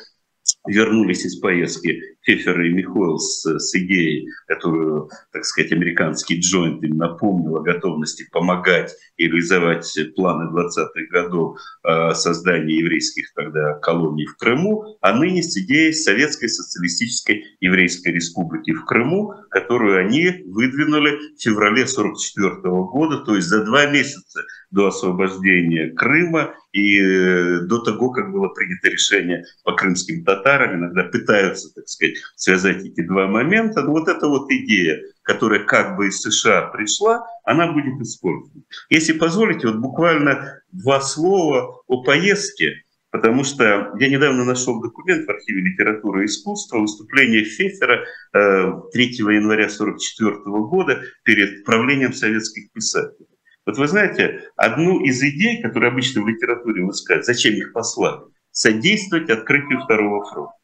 вернулись из поездки Фефер и Михоил с, с идеей, которую, так сказать, американский джойнт им напомнил о готовности помогать и реализовать планы 20-х годов э, создания еврейских тогда колоний в Крыму, а ныне с идеей Советской Социалистической Еврейской Республики в Крыму, которую они выдвинули в феврале 1944 года, то есть за два месяца до освобождения Крыма и э, до того, как было принято решение по крымским татарам, иногда пытаются, так сказать, связать эти два момента. Но вот эта вот идея, которая как бы из США пришла, она будет использована. Если позволите, вот буквально два слова о поездке, потому что я недавно нашел документ в архиве литературы и искусства, выступление Фефера 3 э, января 1944 года перед правлением советских писателей. Вот вы знаете, одну из идей, которые обычно в литературе высказывают, зачем их послали, содействовать открытию Второго фронта.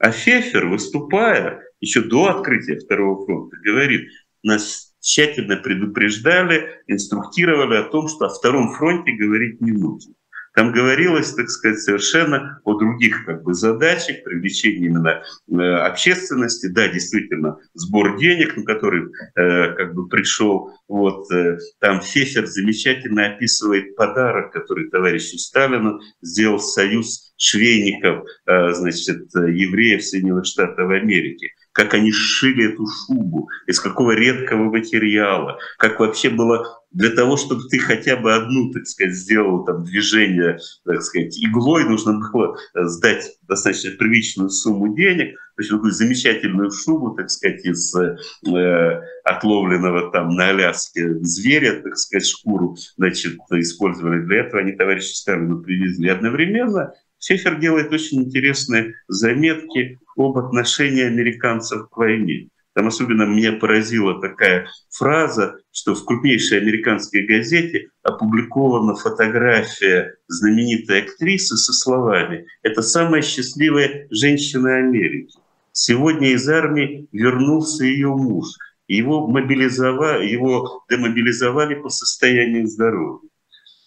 А Фефер, выступая еще до открытия Второго фронта, говорит, нас тщательно предупреждали, инструктировали о том, что о Втором фронте говорить не нужно. Там говорилось, так сказать, совершенно о других как бы, задачах, привлечении именно э, общественности. Да, действительно, сбор денег, на который э, как бы пришел. Вот, э, там Фефер замечательно описывает подарок, который товарищу Сталину сделал Союз швейников, э, значит, евреев Соединенных Штатов Америки как они сшили эту шубу, из какого редкого материала, как вообще было для того, чтобы ты хотя бы одну, так сказать, сделал там движение, так сказать, иглой, нужно было сдать достаточно приличную сумму денег, есть такую замечательную шубу, так сказать, из э, отловленного там на Аляске зверя, так сказать, шкуру, значит, использовали для этого, они товарищи Сталину привезли. одновременно Сефер делает очень интересные заметки об отношении американцев к войне. Там особенно меня поразила такая фраза, что в крупнейшей американской газете опубликована фотография знаменитой актрисы со словами «Это самая счастливая женщина Америки». Сегодня из армии вернулся ее муж. Его, мобилизовали, его демобилизовали по состоянию здоровья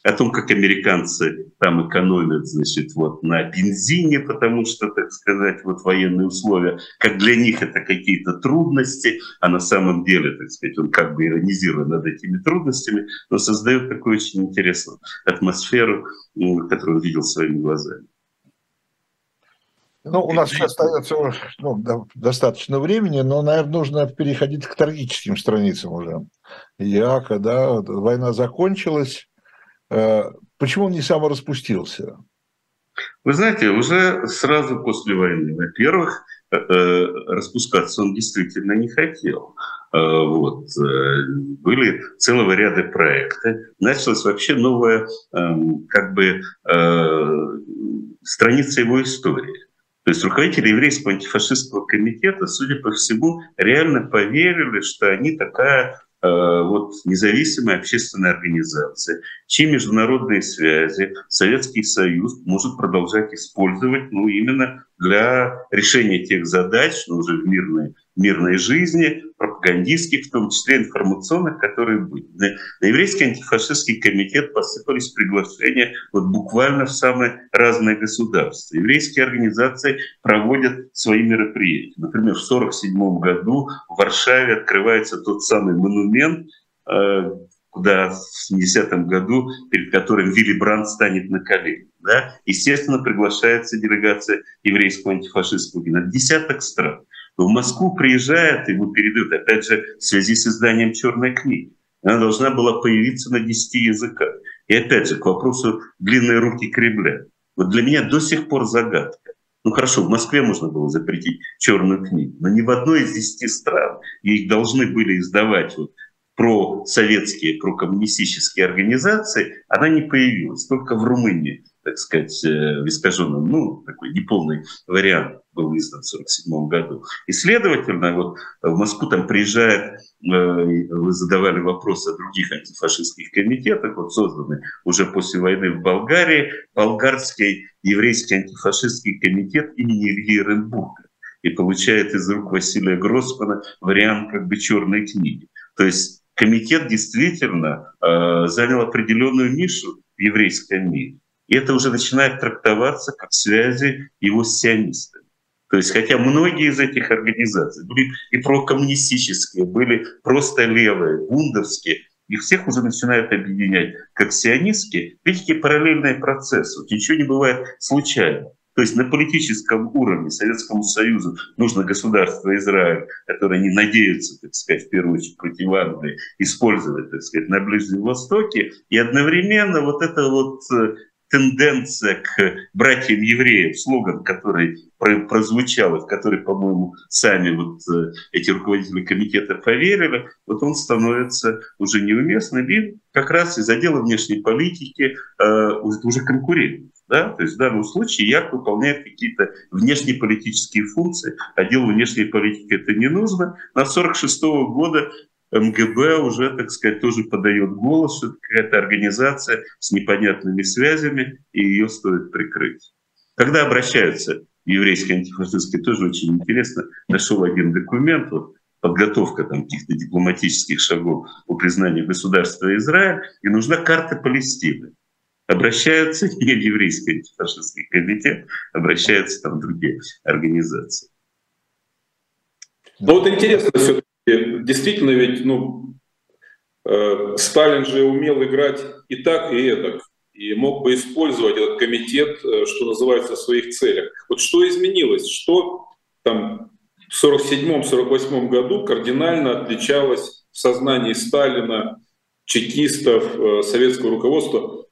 о том, как американцы там экономят, значит, вот на бензине, потому что, так сказать, вот военные условия, как для них это какие-то трудности, а на самом деле, так сказать, он как бы иронизирует над этими трудностями, но создает такую очень интересную атмосферу, которую он видел своими глазами. Ну, у нас сейчас остается ну, достаточно времени, но, наверное, нужно переходить к трагическим страницам уже. Яка, да, война закончилась, почему он не самораспустился? Вы знаете, уже сразу после войны, во-первых, э, э, распускаться он действительно не хотел. Вот. Были целого ряда проекты. Началась вообще новая эм, как бы, страница его истории. То есть руководители еврейского антифашистского комитета, судя по всему, реально поверили, что они такая Э, вот независимая общественная организация, чьи международные связи Советский Союз может продолжать использовать ну, именно для решения тех задач, ну, уже в мирной мирной жизни, пропагандистских, в том числе информационных, которые были. На, на еврейский антифашистский комитет посыпались приглашения вот буквально в самые разные государства. Еврейские организации проводят свои мероприятия. Например, в 1947 году в Варшаве открывается тот самый монумент, э, куда в 70-м году, перед которым Вилли Брандт станет на колени. Да? Естественно, приглашается делегация еврейского антифашистского генерала. Десяток стран в Москву приезжает, ему передают, опять же, в связи с изданием черной книги. Она должна была появиться на 10 языках. И опять же, к вопросу длинной руки Кремля. Вот для меня до сих пор загадка. Ну хорошо, в Москве можно было запретить черную книгу, но ни в одной из десяти стран их должны были издавать вот про советские, про коммунистические организации, она не появилась. Только в Румынии так сказать, э, в искаженном, ну, такой неполный вариант был издан в 1947 году. И, следовательно, вот в Москву там приезжает, э, вы задавали вопросы о других антифашистских комитетах, вот созданы уже после войны в Болгарии, болгарский еврейский антифашистский комитет имени Ильи Ренбурга и получает из рук Василия Гроссмана вариант как бы черной книги. То есть комитет действительно э, занял определенную нишу в еврейском мире. И это уже начинает трактоваться как связи его с сионистами. То есть, хотя многие из этих организаций были и прокоммунистические, были просто левые, бундовские, их всех уже начинают объединять как сионистские. Видите, параллельные процессы. Вот ничего не бывает случайно. То есть на политическом уровне Советскому Союзу нужно государство Израиль, которое не надеются, так сказать, в первую очередь против Англии, использовать, так сказать, на Ближнем Востоке. И одновременно вот это вот э, тенденция к братьям евреев, слоган, который прозвучал, и в который, по-моему, сами вот э, эти руководители комитета поверили, вот он становится уже неуместным и как раз из отдела внешней политики э, уже конкурент. Да? То есть в данном случае ЯК выполняет какие-то внешнеполитические функции, отделу внешней политики это не нужно. На 1946 года МГБ уже, так сказать, тоже подает голос, что это какая-то организация с непонятными связями, и ее стоит прикрыть. Когда обращаются еврейской антифашистской, тоже очень интересно. Нашел один документ, вот, подготовка там каких-то дипломатических шагов по признанию государства Израиль, и нужна карта Палестины. Обращаются не еврейский антифашистский комитет, обращаются там другие организации. Ну вот интересно все-таки, действительно ведь, ну, э, Сталин же умел играть и так, и это, и мог бы использовать этот комитет, э, что называется, в своих целях. Вот что изменилось, что там в 1947-1948 году кардинально отличалось в сознании Сталина, чекистов, э, советского руководства.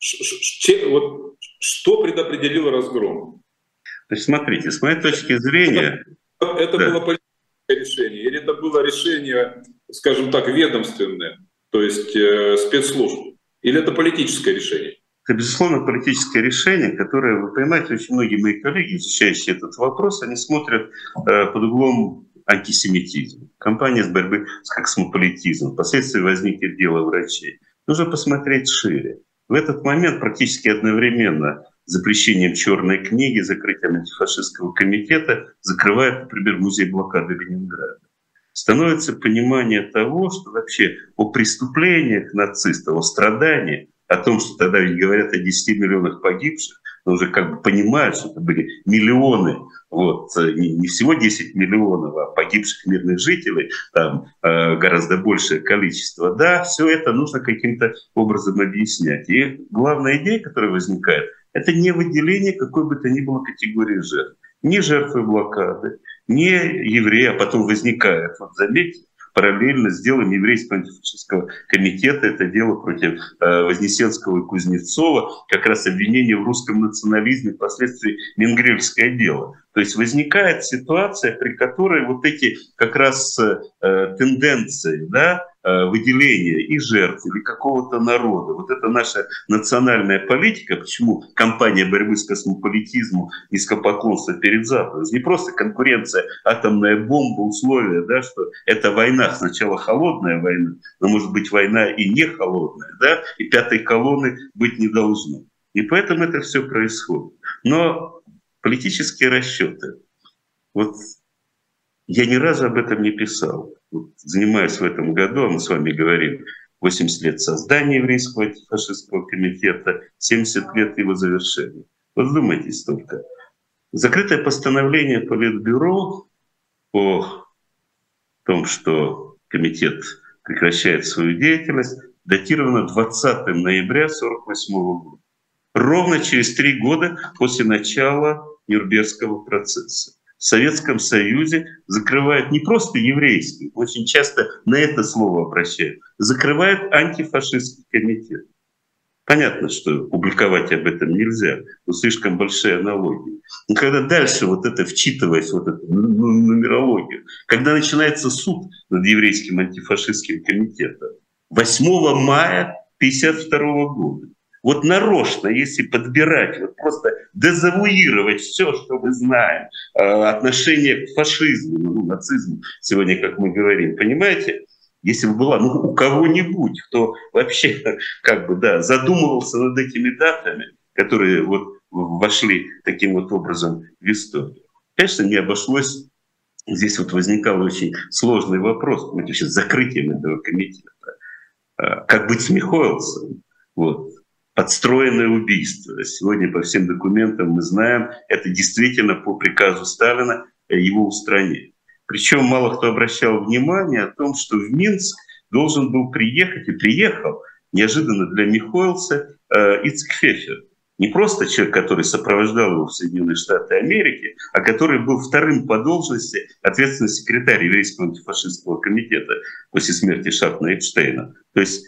Вот что предопределило разгром? Есть смотрите, с моей точки зрения... Это, это да. было решение или это было решение, скажем так, ведомственное, то есть э, спецслужб? Или это политическое решение? Это, безусловно, политическое решение, которое, вы понимаете, очень многие мои коллеги, изучающие этот вопрос, они смотрят э, под углом антисемитизма, кампания с борьбы с космополитизмом, впоследствии возникнет дело врачей. Нужно посмотреть шире. В этот момент практически одновременно запрещением черной книги, закрытием антифашистского комитета закрывает, например, музей блокады Ленинграда. Становится понимание того, что вообще о преступлениях нацистов, о страданиях о том, что тогда ведь говорят о 10 миллионах погибших, но уже как бы понимают, что это были миллионы, вот, не, не всего 10 миллионов, а погибших мирных жителей, там э, гораздо большее количество. Да, все это нужно каким-то образом объяснять. И главная идея, которая возникает, это не выделение какой бы то ни было категории жертв. Не жертвы блокады, не евреи, а потом возникает, вот заметьте, параллельно с делом еврейского комитета. Это дело против э, Вознесенского и Кузнецова, как раз обвинение в русском национализме, впоследствии Менгрельское дело. То есть возникает ситуация, при которой вот эти как раз э, тенденции, да, Э, выделения и жертв или какого-то народа. Вот это наша национальная политика, почему компания борьбы с космополитизмом, низкопоклонство перед Западом. Не просто конкуренция, атомная бомба, условия, да, что это война, сначала холодная война, но может быть война и не холодная, да, и пятой колонны быть не должно. И поэтому это все происходит. Но политические расчеты, вот я ни разу об этом не писал. Вот, занимаюсь в этом году, а мы с вами говорим, 80 лет создания еврейского антифашистского комитета, 70 лет его завершения. Вот вдумайтесь только. Закрытое постановление Политбюро о том, что комитет прекращает свою деятельность, датировано 20 ноября 1948 года. Ровно через три года после начала Нюрнбергского процесса в Советском Союзе закрывают не просто еврейский, очень часто на это слово обращают, закрывают антифашистский комитет. Понятно, что публиковать об этом нельзя, но слишком большие аналогии. Но когда дальше вот это, вчитываясь вот эту нумерологию, когда начинается суд над еврейским антифашистским комитетом 8 мая 1952 года, вот нарочно, если подбирать, вот просто дезавуировать все, что мы знаем, э, отношение к фашизму, ну, нацизму, сегодня, как мы говорим, понимаете, если бы была ну, у кого-нибудь, кто вообще как бы, да, задумывался над этими датами, которые вот вошли таким вот образом в историю. Конечно, не обошлось. Здесь вот возникал очень сложный вопрос, понимаете, с закрытием этого комитета. Э, как быть с Михоэлсом? Вот подстроенное убийство. Сегодня по всем документам мы знаем, это действительно по приказу Сталина э, его устранили. Причем мало кто обращал внимание о том, что в Минск должен был приехать и приехал неожиданно для Михоэлса э, Ицк. Не просто человек, который сопровождал его в Соединенные Штаты Америки, а который был вторым по должности ответственный секретарь еврейского антифашистского комитета после смерти Шапна Эпштейна. То есть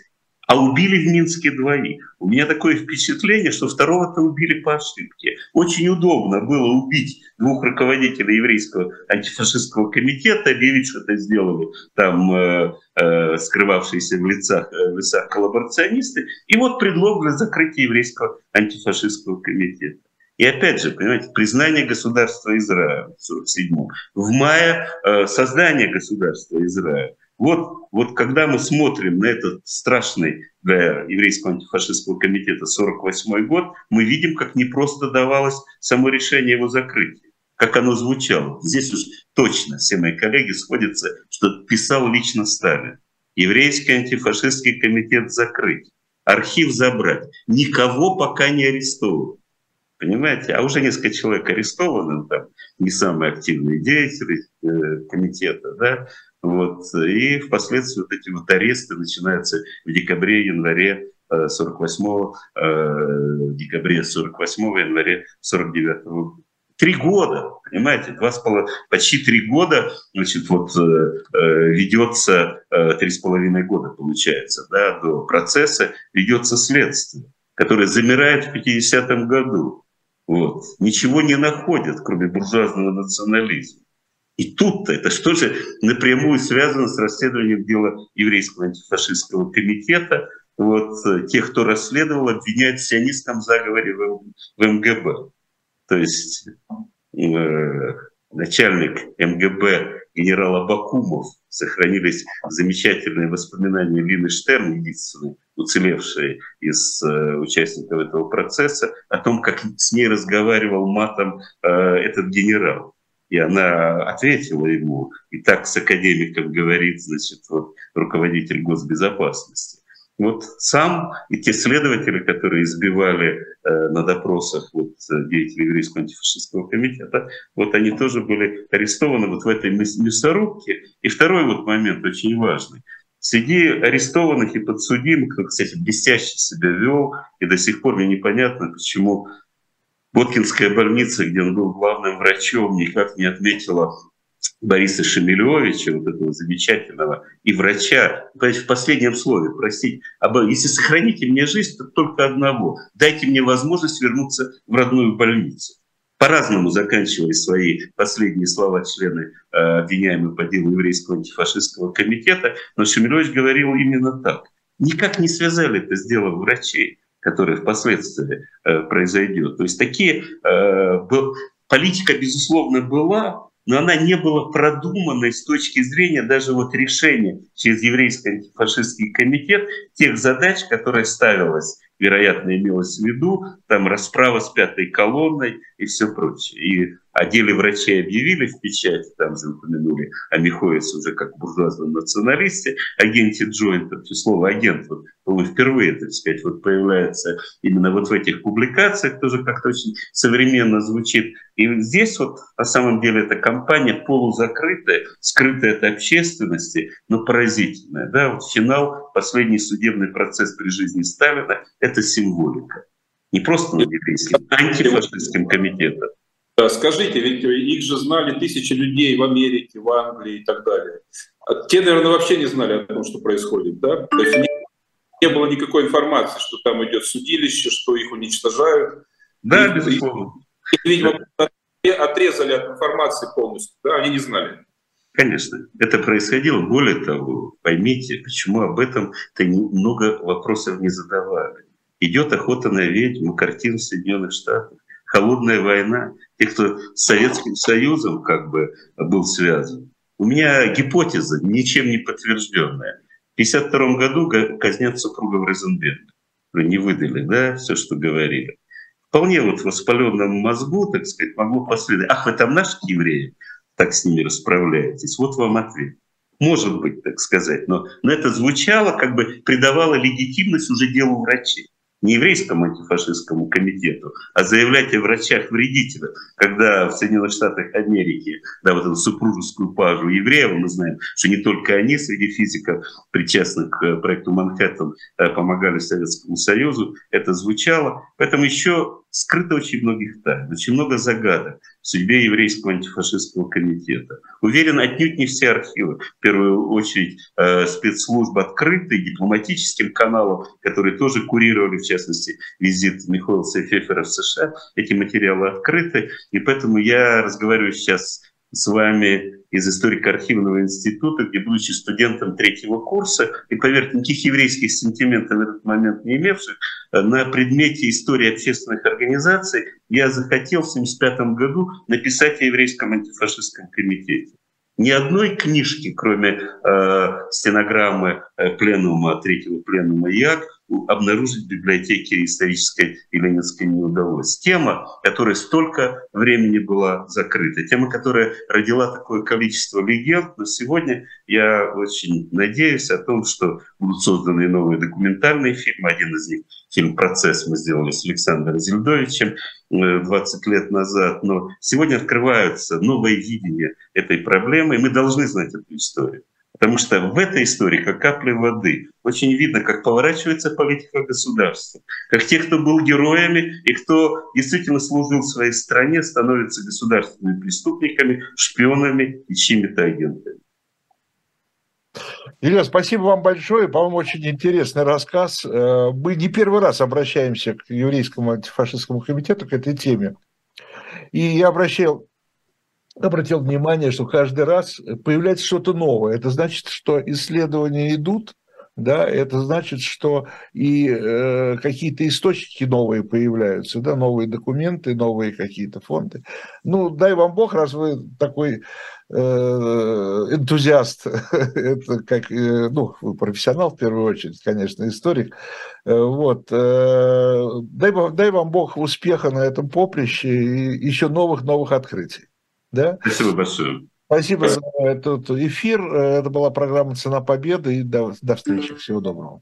а убили в Минске двоих. У меня такое впечатление, что второго-то убили по ошибке. Очень удобно было убить двух руководителей еврейского антифашистского комитета, объявить, что это сделали там э, э, скрывавшиеся в лицах, э, в лицах коллаборационисты. И вот предлог для закрытия еврейского антифашистского комитета. И опять же, понимаете, признание государства Израиля в 1947 в мае э, создание государства Израиля. Вот, вот когда мы смотрим на этот страшный для еврейского антифашистского комитета 48 год, мы видим, как непросто давалось само решение его закрытия. как оно звучало. Здесь уж точно все мои коллеги сходятся, что писал лично Сталин. Еврейский антифашистский комитет закрыть, архив забрать, никого пока не арестовывать. Понимаете? А уже несколько человек арестованы, там, не самые активные деятели э, комитета, да, вот, и впоследствии вот эти вот аресты начинаются в декабре, январе 48 э, э, декабре 48 январе 49 года. Три года, понимаете, два с половиной, почти три года, значит, вот э, э ведется э, три с половиной года, получается, да, до процесса ведется следствие, которое замирает в 50-м году. Вот. Ничего не находят, кроме буржуазного национализма. И тут-то это что же напрямую связано с расследованием дела еврейского антифашистского комитета. Вот, э, тех, кто расследовал, обвиняют в сионистском заговоре в, в МГБ. То есть э, начальник МГБ генерал Абакумов, сохранились замечательные воспоминания Лины Штерн, единственной уцелевшей из э, участников этого процесса, о том, как с ней разговаривал матом э, этот генерал. И она ответила ему, и так с академиком говорит, значит, вот, руководитель госбезопасности. Вот сам и те следователи, которые избивали э, на допросах вот, деятелей еврейского антифашистского комитета, вот они тоже были арестованы вот в этой мясорубке. И второй вот момент очень важный. Среди арестованных и подсудимых, кстати, блестяще себя вел, и до сих пор мне непонятно, почему Боткинская больница, где он был главным врачом, никак не отметила Бориса Шемелевича, вот этого замечательного, и врача, в последнем слове просить, об, если сохраните мне жизнь, то только одного, дайте мне возможность вернуться в родную больницу. По-разному заканчивали свои последние слова члены э, обвиняемых по делу еврейского антифашистского комитета, но Шемелевич говорил именно так. Никак не связали это с делом врачей, которое впоследствии э, произойдет. То есть такие... Э, политика, безусловно, была, но она не была продуманной с точки зрения даже вот решения через еврейский антифашистский комитет тех задач, которые ставилась вероятно, имелось в виду, там расправа с пятой колонной и все прочее. И о врачей объявили в печати, там же упомянули о Михоевце уже как буржуазном националисте, агенте Джойнта, слово агент, вот, по впервые, так сказать, вот появляется именно вот в этих публикациях, тоже как-то очень современно звучит. И здесь вот на самом деле эта компания полузакрытая, скрытая от общественности, но поразительная. Да? Вот финал, последний судебный процесс при жизни Сталина — это символика. Не просто над еврейским, а антифашистским комитетом. Скажите, ведь их же знали тысячи людей в Америке, в Англии и так далее. А те, наверное, вообще не знали о том, что происходит, да? То есть не, не было никакой информации, что там идет судилище, что их уничтожают. Да, и, безусловно. И, видимо, отрезали от информации полностью, да, они не знали. Конечно, это происходило. Более того, поймите, почему об этом-то много вопросов не задавали. Идет охота на ведьму, картин Соединенных Штатах, холодная война, те, кто с Советским Союзом как бы был связан. У меня гипотеза, ничем не подтвержденная. В 1952 году казнят супругов Розенберга. Не выдали, да, все, что говорили. Вполне вот в воспаленном мозгу, так сказать, могло последовать. Ах, вы там наши евреи, так с ними расправляетесь. Вот вам ответ. Может быть, так сказать. Но, но это звучало, как бы придавало легитимность уже делу врачей не еврейскому антифашистскому комитету, а заявлять о врачах-вредителях, когда в Соединенных Штатах Америки, да, вот эту супружескую пажу евреев, мы знаем, что не только они среди физиков, причастных к проекту Манхэттен, э, помогали Советскому Союзу, это звучало. Поэтому еще скрыто очень многих тайн, очень много загадок судьбе еврейского антифашистского комитета. Уверен, отнюдь не все архивы, в первую очередь э, спецслужбы открыты дипломатическим каналом, которые тоже курировали, в частности, визит Михаила Фефера в США. Эти материалы открыты, и поэтому я разговариваю сейчас с вами из историко-архивного института, где, будучи студентом третьего курса, и, поверьте, никаких еврейских сентиментов в этот момент не имевших, э, на предмете истории общественных организаций я захотел в 1975 году написать о еврейском антифашистском комитете. Ни одной книжки, кроме э, стенограммы э, пленума, третьего пленума ЯК, обнаружить в библиотеке исторической и ленинской не удалось. Тема, которая столько времени была закрыта, тема, которая родила такое количество легенд, но сегодня я очень надеюсь о том, что будут созданы новые документальные фильмы. Один из них фильм «Процесс» мы сделали с Александром Зельдовичем 20 э, лет назад. Но сегодня открываются новые видения этой проблемы, и мы должны знать эту историю. Потому что в этой истории, как капли воды, очень видно, как поворачивается политика государства, как те, кто был героями и кто действительно служил своей стране, становятся государственными преступниками, шпионами и чьими-то агентами. Илья, спасибо вам большое. По-моему, очень интересный рассказ. Э, мы не первый раз обращаемся к еврейскому антифашистскому комитету к этой теме. И я обращал обратил внимание, что каждый раз появляется что-то новое. Это значит, что исследования идут, да, это значит, что и э, какие-то источники новые появляются, да, новые документы, новые какие-то фонды. Ну, дай вам Бог, раз вы такой э, энтузиаст, это как, э, ну, вы профессионал в первую очередь, конечно, историк, э, вот, э, дай, дай вам Бог успеха на этом поприще и еще новых-новых открытий. Да? Спасибо большое. Спасибо за этот эфир. Это была программа «Цена победы». И до, до встречи. Всего доброго.